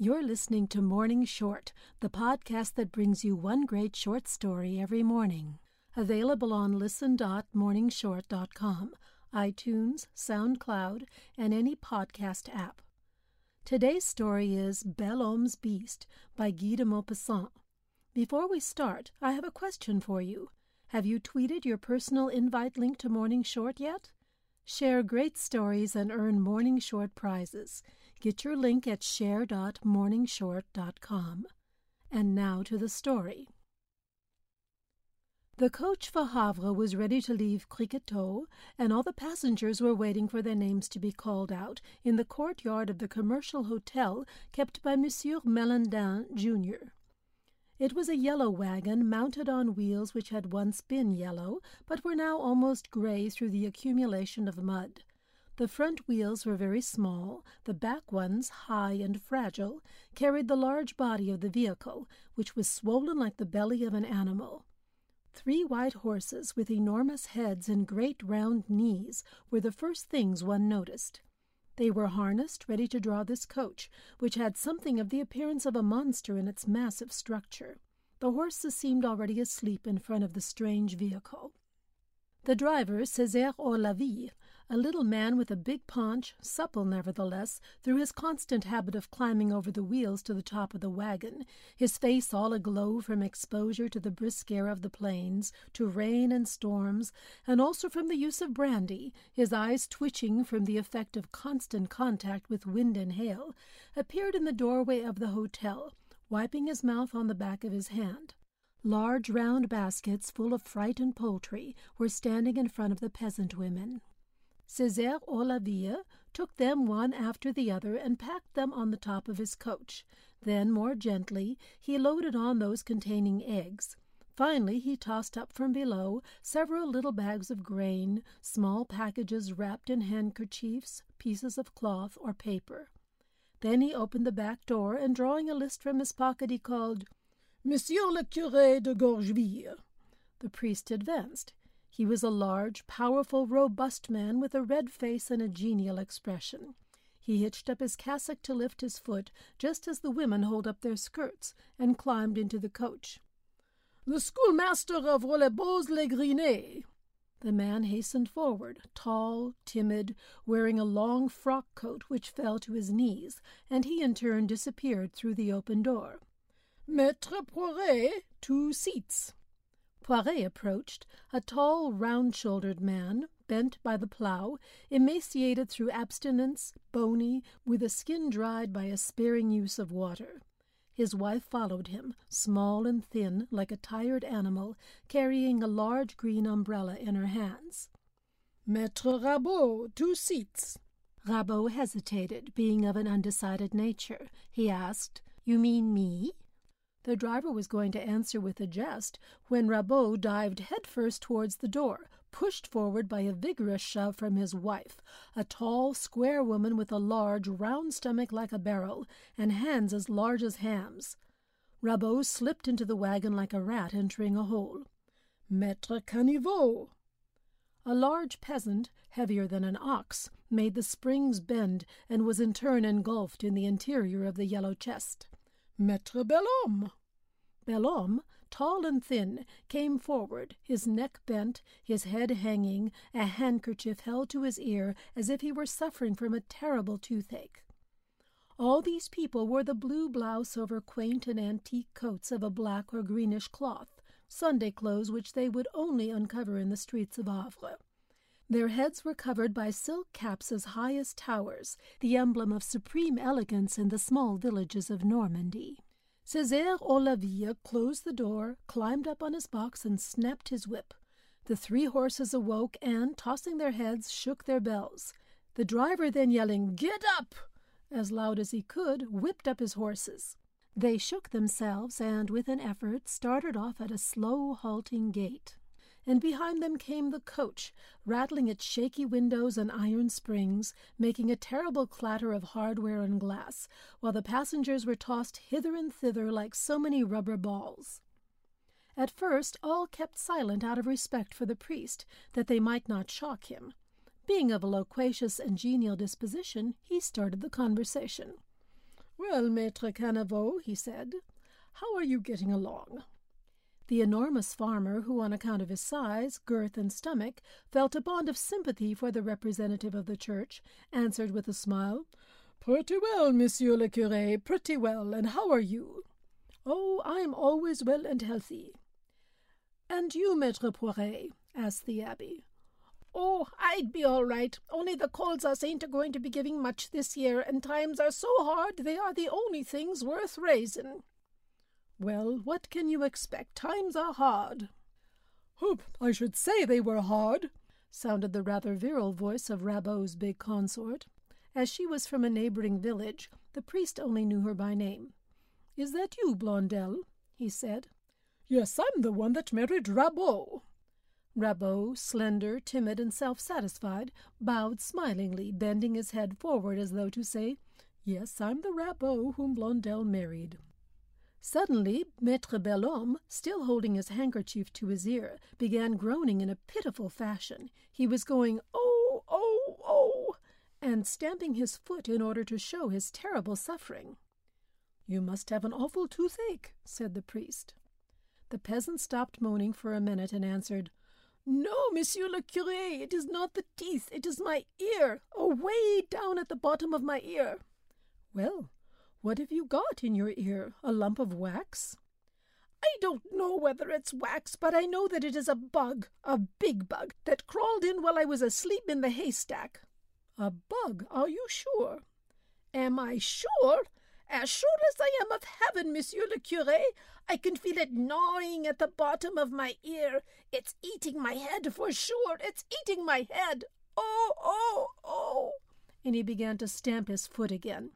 You're listening to Morning Short, the podcast that brings you one great short story every morning. Available on listen.morningshort.com, iTunes, SoundCloud, and any podcast app. Today's story is Belhomme's Beast by Guy de Maupassant. Before we start, I have a question for you. Have you tweeted your personal invite link to Morning Short yet? Share great stories and earn Morning Short prizes. Get your link at share.morningshort.com. And now to the story. The coach for Havre was ready to leave Criquetot, and all the passengers were waiting for their names to be called out in the courtyard of the commercial hotel kept by Monsieur Malandain, Jr. It was a yellow wagon mounted on wheels which had once been yellow, but were now almost gray through the accumulation of mud. The front wheels were very small, the back ones, high and fragile, carried the large body of the vehicle, which was swollen like the belly of an animal. Three white horses with enormous heads and great round knees were the first things one noticed. They were harnessed ready to draw this coach, which had something of the appearance of a monster in its massive structure. The horses seemed already asleep in front of the strange vehicle. The driver, Césaire Horlaville, a little man with a big paunch, supple nevertheless, through his constant habit of climbing over the wheels to the top of the wagon, his face all aglow from exposure to the brisk air of the plains, to rain and storms, and also from the use of brandy, his eyes twitching from the effect of constant contact with wind and hail, appeared in the doorway of the hotel, wiping his mouth on the back of his hand. Large round baskets full of frightened poultry were standing in front of the peasant women. Césaire Horlaville took them one after the other and packed them on the top of his coach. Then, more gently, he loaded on those containing eggs. Finally, he tossed up from below several little bags of grain, small packages wrapped in handkerchiefs, pieces of cloth, or paper. Then he opened the back door, and drawing a list from his pocket, he called, Monsieur le Curé de Gorgeville. The priest advanced. He was a large, powerful, robust man with a red face and a genial expression. He hitched up his cassock to lift his foot, just as the women hold up their skirts, and climbed into the coach. The schoolmaster of Rollebosc-les-Grinets. The man hastened forward, tall, timid, wearing a long frock coat which fell to his knees, and he in turn disappeared through the open door. Maître Poiret, two seats. Poiret approached, a tall, round shouldered man, bent by the plough, emaciated through abstinence, bony, with a skin dried by a sparing use of water. His wife followed him, small and thin, like a tired animal, carrying a large green umbrella in her hands. Maître Rabot, two seats. Rabot hesitated, being of an undecided nature. He asked, You mean me? The driver was going to answer with a jest when Rabot dived headfirst towards the door, pushed forward by a vigorous shove from his wife, a tall, square woman with a large, round stomach like a barrel, and hands as large as hams. Rabot slipped into the wagon like a rat entering a hole. Maître Caniveau! A large peasant, heavier than an ox, made the springs bend and was in turn engulfed in the interior of the yellow chest. Maître Belhomme! Belhomme, tall and thin, came forward, his neck bent, his head hanging, a handkerchief held to his ear as if he were suffering from a terrible toothache. All these people wore the blue blouse over quaint and antique coats of a black or greenish cloth, Sunday clothes which they would only uncover in the streets of Havre. Their heads were covered by silk caps as high as towers, the emblem of supreme elegance in the small villages of Normandy. Césaire Horlaville closed the door, climbed up on his box, and snapped his whip. The three horses awoke and, tossing their heads, shook their bells. The driver then yelling, Get up! as loud as he could, whipped up his horses. They shook themselves and, with an effort, started off at a slow, halting gait and behind them came the coach, rattling its shaky windows and iron springs, making a terrible clatter of hardware and glass, while the passengers were tossed hither and thither like so many rubber balls. At first all kept silent out of respect for the priest, that they might not shock him. Being of a loquacious and genial disposition, he started the conversation. Well, Maître Caniveau, he said, how are you getting along? The enormous farmer, who on account of his size, girth, and stomach, felt a bond of sympathy for the representative of the church, answered with a smile, Pretty well, monsieur le curé, pretty well, and how are you? Oh, I am always well and healthy. And you, Maître Poiret? asked the abbe. Oh, I'd be all right, only the Colzas ain't going to be giving much this year, and times are so hard they are the only things worth raising. Well, what can you expect? Times are hard. Hoop, I should say they were hard, sounded the rather virile voice of Rabot's big consort. As she was from a neighboring village, the priest only knew her by name. Is that you, Blondel? he said. Yes, I'm the one that married Rabot. Rabot, slender, timid, and self satisfied, bowed smilingly, bending his head forward as though to say, Yes, I'm the Rabot whom Blondel married. Suddenly, Maître Belhomme, still holding his handkerchief to his ear, began groaning in a pitiful fashion. He was going, Oh, oh, oh, and stamping his foot in order to show his terrible suffering. You must have an awful toothache, said the priest. The peasant stopped moaning for a minute and answered, No, monsieur le curé, it is not the teeth, it is my ear, away down at the bottom of my ear. Well, what have you got in your ear? A lump of wax? I don't know whether it's wax, but I know that it is a bug, a big bug, that crawled in while I was asleep in the haystack. A bug, are you sure? Am I sure? As sure as I am of heaven, monsieur le curé. I can feel it gnawing at the bottom of my ear. It's eating my head for sure. It's eating my head. Oh, oh, oh. And he began to stamp his foot again.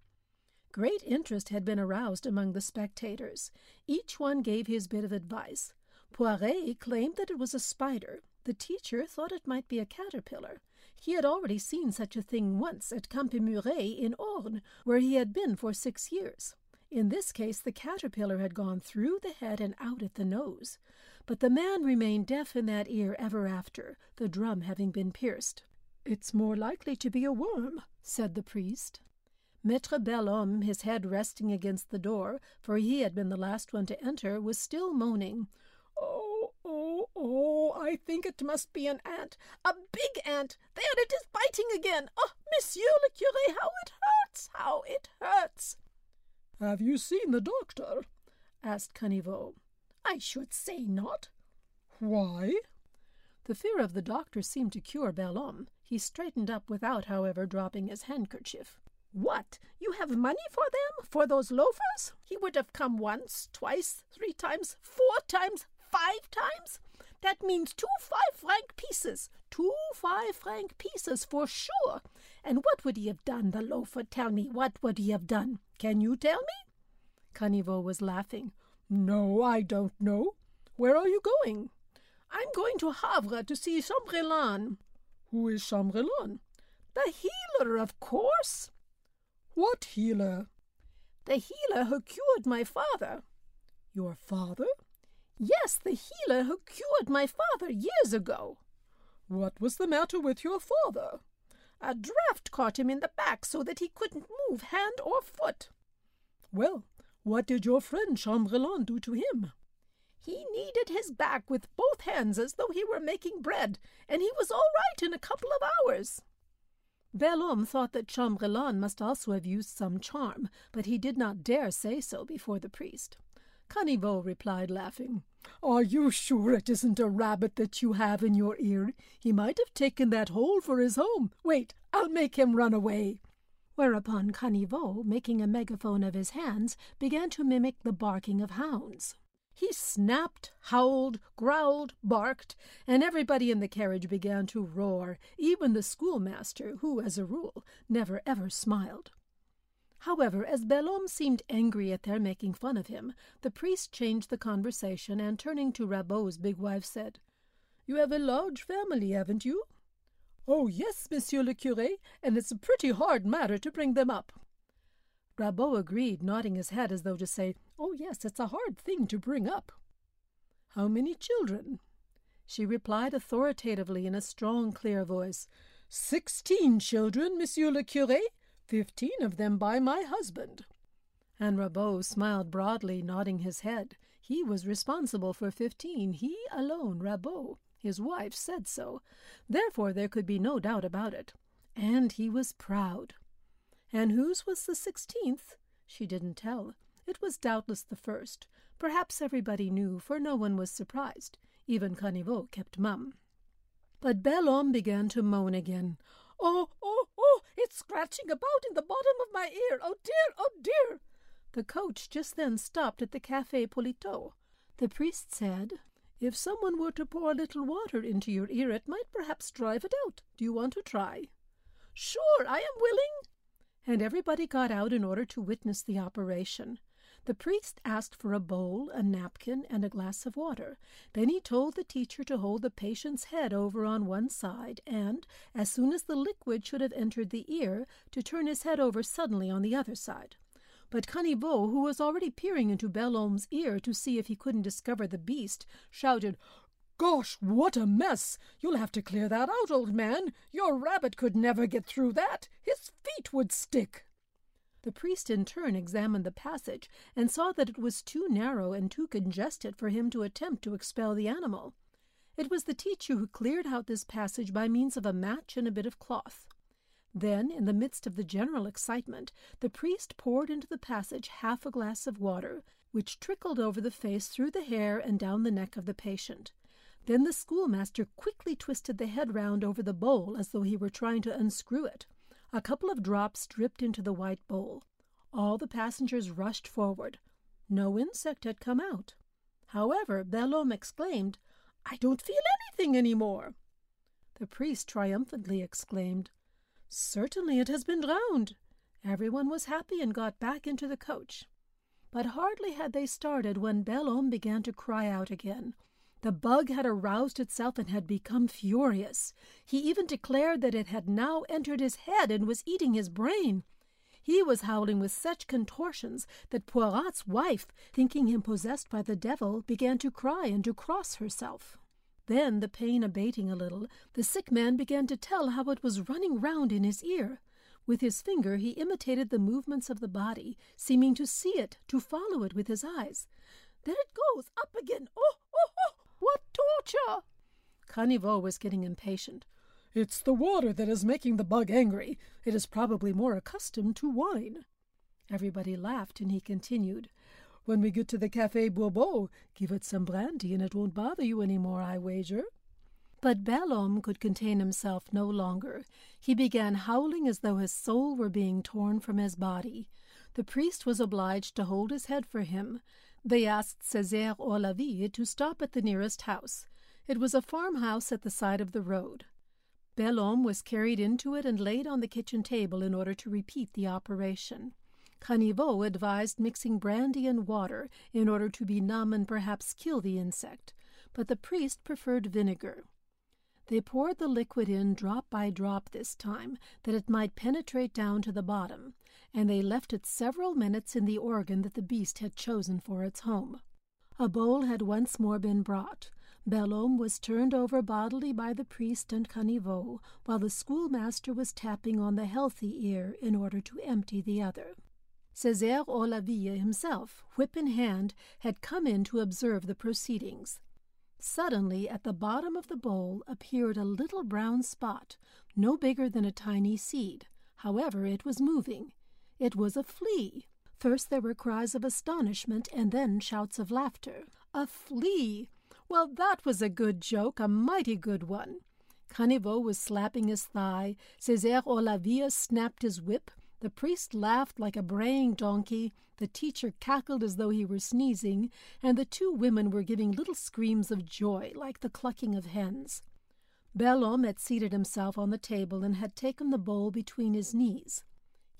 Great interest had been aroused among the spectators. Each one gave his bit of advice. Poiret claimed that it was a spider. The teacher thought it might be a caterpillar. He had already seen such a thing once at Campemuret in Orne, where he had been for six years. In this case, the caterpillar had gone through the head and out at the nose. But the man remained deaf in that ear ever after, the drum having been pierced. It's more likely to be a worm, said the priest. Maître Belhomme, his head resting against the door, for he had been the last one to enter, was still moaning. Oh, oh, oh, I think it must be an ant, a big ant. There it is biting again. Oh, monsieur le curé, how it hurts, how it hurts. Have you seen the doctor? asked Caniveau. I should say not. Why? The fear of the doctor seemed to cure Belhomme. He straightened up without, however, dropping his handkerchief. What? You have money for them? For those loafers? He would have come once, twice, three times, four times, five times? That means two five franc pieces. Two five franc pieces for sure. And what would he have done, the loafer? Tell me, what would he have done? Can you tell me? Caniveau was laughing. No, I don't know. Where are you going? I'm going to Havre to see Chambrelan. Who is Chambrelan? The healer, of course. What healer? The healer who cured my father. Your father? Yes, the healer who cured my father years ago. What was the matter with your father? A draft caught him in the back so that he couldn't move hand or foot. Well, what did your friend Chambrelan do to him? He kneaded his back with both hands as though he were making bread, and he was all right in a couple of hours. Belhomme thought that Chambrelan must also have used some charm, but he did not dare say so before the priest. Caniveau replied, laughing, Are you sure it isn't a rabbit that you have in your ear? He might have taken that hole for his home. Wait, I'll make him run away. Whereupon Caniveau, making a megaphone of his hands, began to mimic the barking of hounds. He snapped, howled, growled, barked, and everybody in the carriage began to roar, even the schoolmaster, who, as a rule, never ever smiled. However, as Belhomme seemed angry at their making fun of him, the priest changed the conversation, and turning to Rabot's big wife, said, You have a large family, haven't you? Oh, yes, monsieur le curé, and it's a pretty hard matter to bring them up. Rabot agreed, nodding his head as though to say, Oh, yes, it's a hard thing to bring up. How many children? She replied authoritatively in a strong, clear voice, Sixteen children, monsieur le curé, fifteen of them by my husband. And Rabot smiled broadly, nodding his head. He was responsible for fifteen, he alone, Rabot. His wife said so. Therefore there could be no doubt about it. And he was proud. And whose was the sixteenth? She didn't tell. It was doubtless the first. Perhaps everybody knew, for no one was surprised. Even Caniveau kept mum. But Bel began to moan again. Oh, oh, oh, it's scratching about in the bottom of my ear. Oh dear, oh dear. The coach just then stopped at the Café Politiau. The priest said, If someone were to pour a little water into your ear, it might perhaps drive it out. Do you want to try? Sure, I am willing. And everybody got out in order to witness the operation. The priest asked for a bowl, a napkin, and a glass of water. Then he told the teacher to hold the patient's head over on one side, and, as soon as the liquid should have entered the ear, to turn his head over suddenly on the other side. But Caniveau, who was already peering into Belhomme's ear to see if he couldn't discover the beast, shouted, Gosh, what a mess! You'll have to clear that out, old man. Your rabbit could never get through that. His feet would stick. The priest in turn examined the passage and saw that it was too narrow and too congested for him to attempt to expel the animal. It was the teacher who cleared out this passage by means of a match and a bit of cloth. Then, in the midst of the general excitement, the priest poured into the passage half a glass of water, which trickled over the face through the hair and down the neck of the patient. Then the schoolmaster quickly twisted the head round over the bowl as though he were trying to unscrew it. A couple of drops dripped into the white bowl. All the passengers rushed forward. No insect had come out. However, Belhomme exclaimed, I don't feel anything any more. The priest triumphantly exclaimed, Certainly it has been drowned. Everyone was happy and got back into the coach. But hardly had they started when Belhomme began to cry out again. The bug had aroused itself and had become furious. He even declared that it had now entered his head and was eating his brain. He was howling with such contortions that Poiret's wife, thinking him possessed by the devil, began to cry and to cross herself. Then, the pain abating a little, the sick man began to tell how it was running round in his ear. With his finger he imitated the movements of the body, seeming to see it, to follow it with his eyes. There it goes, up again. Oh, torture! Caniveau was getting impatient. It's the water that is making the bug angry. It is probably more accustomed to wine. Everybody laughed, and he continued. When we get to the Café Bourbon, give it some brandy and it won't bother you any more, I wager. But Belhomme could contain himself no longer. He began howling as though his soul were being torn from his body. The priest was obliged to hold his head for him. They asked Césaire Lavie to stop at the nearest house. It was a farmhouse at the side of the road. Belhomme was carried into it and laid on the kitchen table in order to repeat the operation. Caniveau advised mixing brandy and water in order to benumb and perhaps kill the insect, but the priest preferred vinegar. They poured the liquid in drop by drop this time, that it might penetrate down to the bottom, and they left it several minutes in the organ that the beast had chosen for its home. A bowl had once more been brought. Belhomme was turned over bodily by the priest and Caniveau, while the schoolmaster was tapping on the healthy ear in order to empty the other. Césaire Horlaville himself, whip in hand, had come in to observe the proceedings. Suddenly, at the bottom of the bowl appeared a little brown spot, no bigger than a tiny seed. However, it was moving. It was a flea. First there were cries of astonishment, and then shouts of laughter. A flea! Well, that was a good joke, a mighty good one. Caniveau was slapping his thigh. Césaire Horlaville snapped his whip. The priest laughed like a braying donkey, the teacher cackled as though he were sneezing, and the two women were giving little screams of joy, like the clucking of hens. Belhomme had seated himself on the table and had taken the bowl between his knees.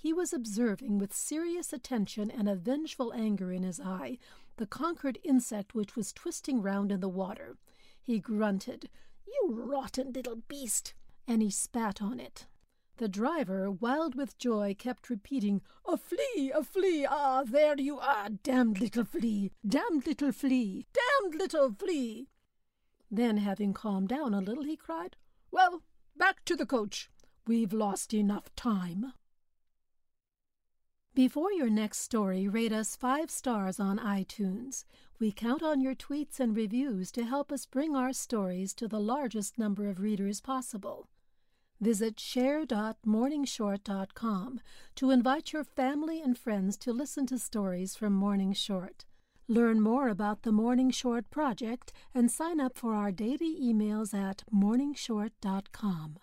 He was observing with serious attention and a vengeful anger in his eye the conquered insect which was twisting round in the water. He grunted, You rotten little beast! and he spat on it. The driver, wild with joy, kept repeating, A flea, a flea, ah, there you are, damned little flea, damned little flea, damned little flea. Then, having calmed down a little, he cried, Well, back to the coach. We've lost enough time. Before your next story, rate us five stars on iTunes. We count on your tweets and reviews to help us bring our stories to the largest number of readers possible. Visit share.morningshort.com to invite your family and friends to listen to stories from Morning Short. Learn more about the Morning Short Project and sign up for our daily emails at morningshort.com.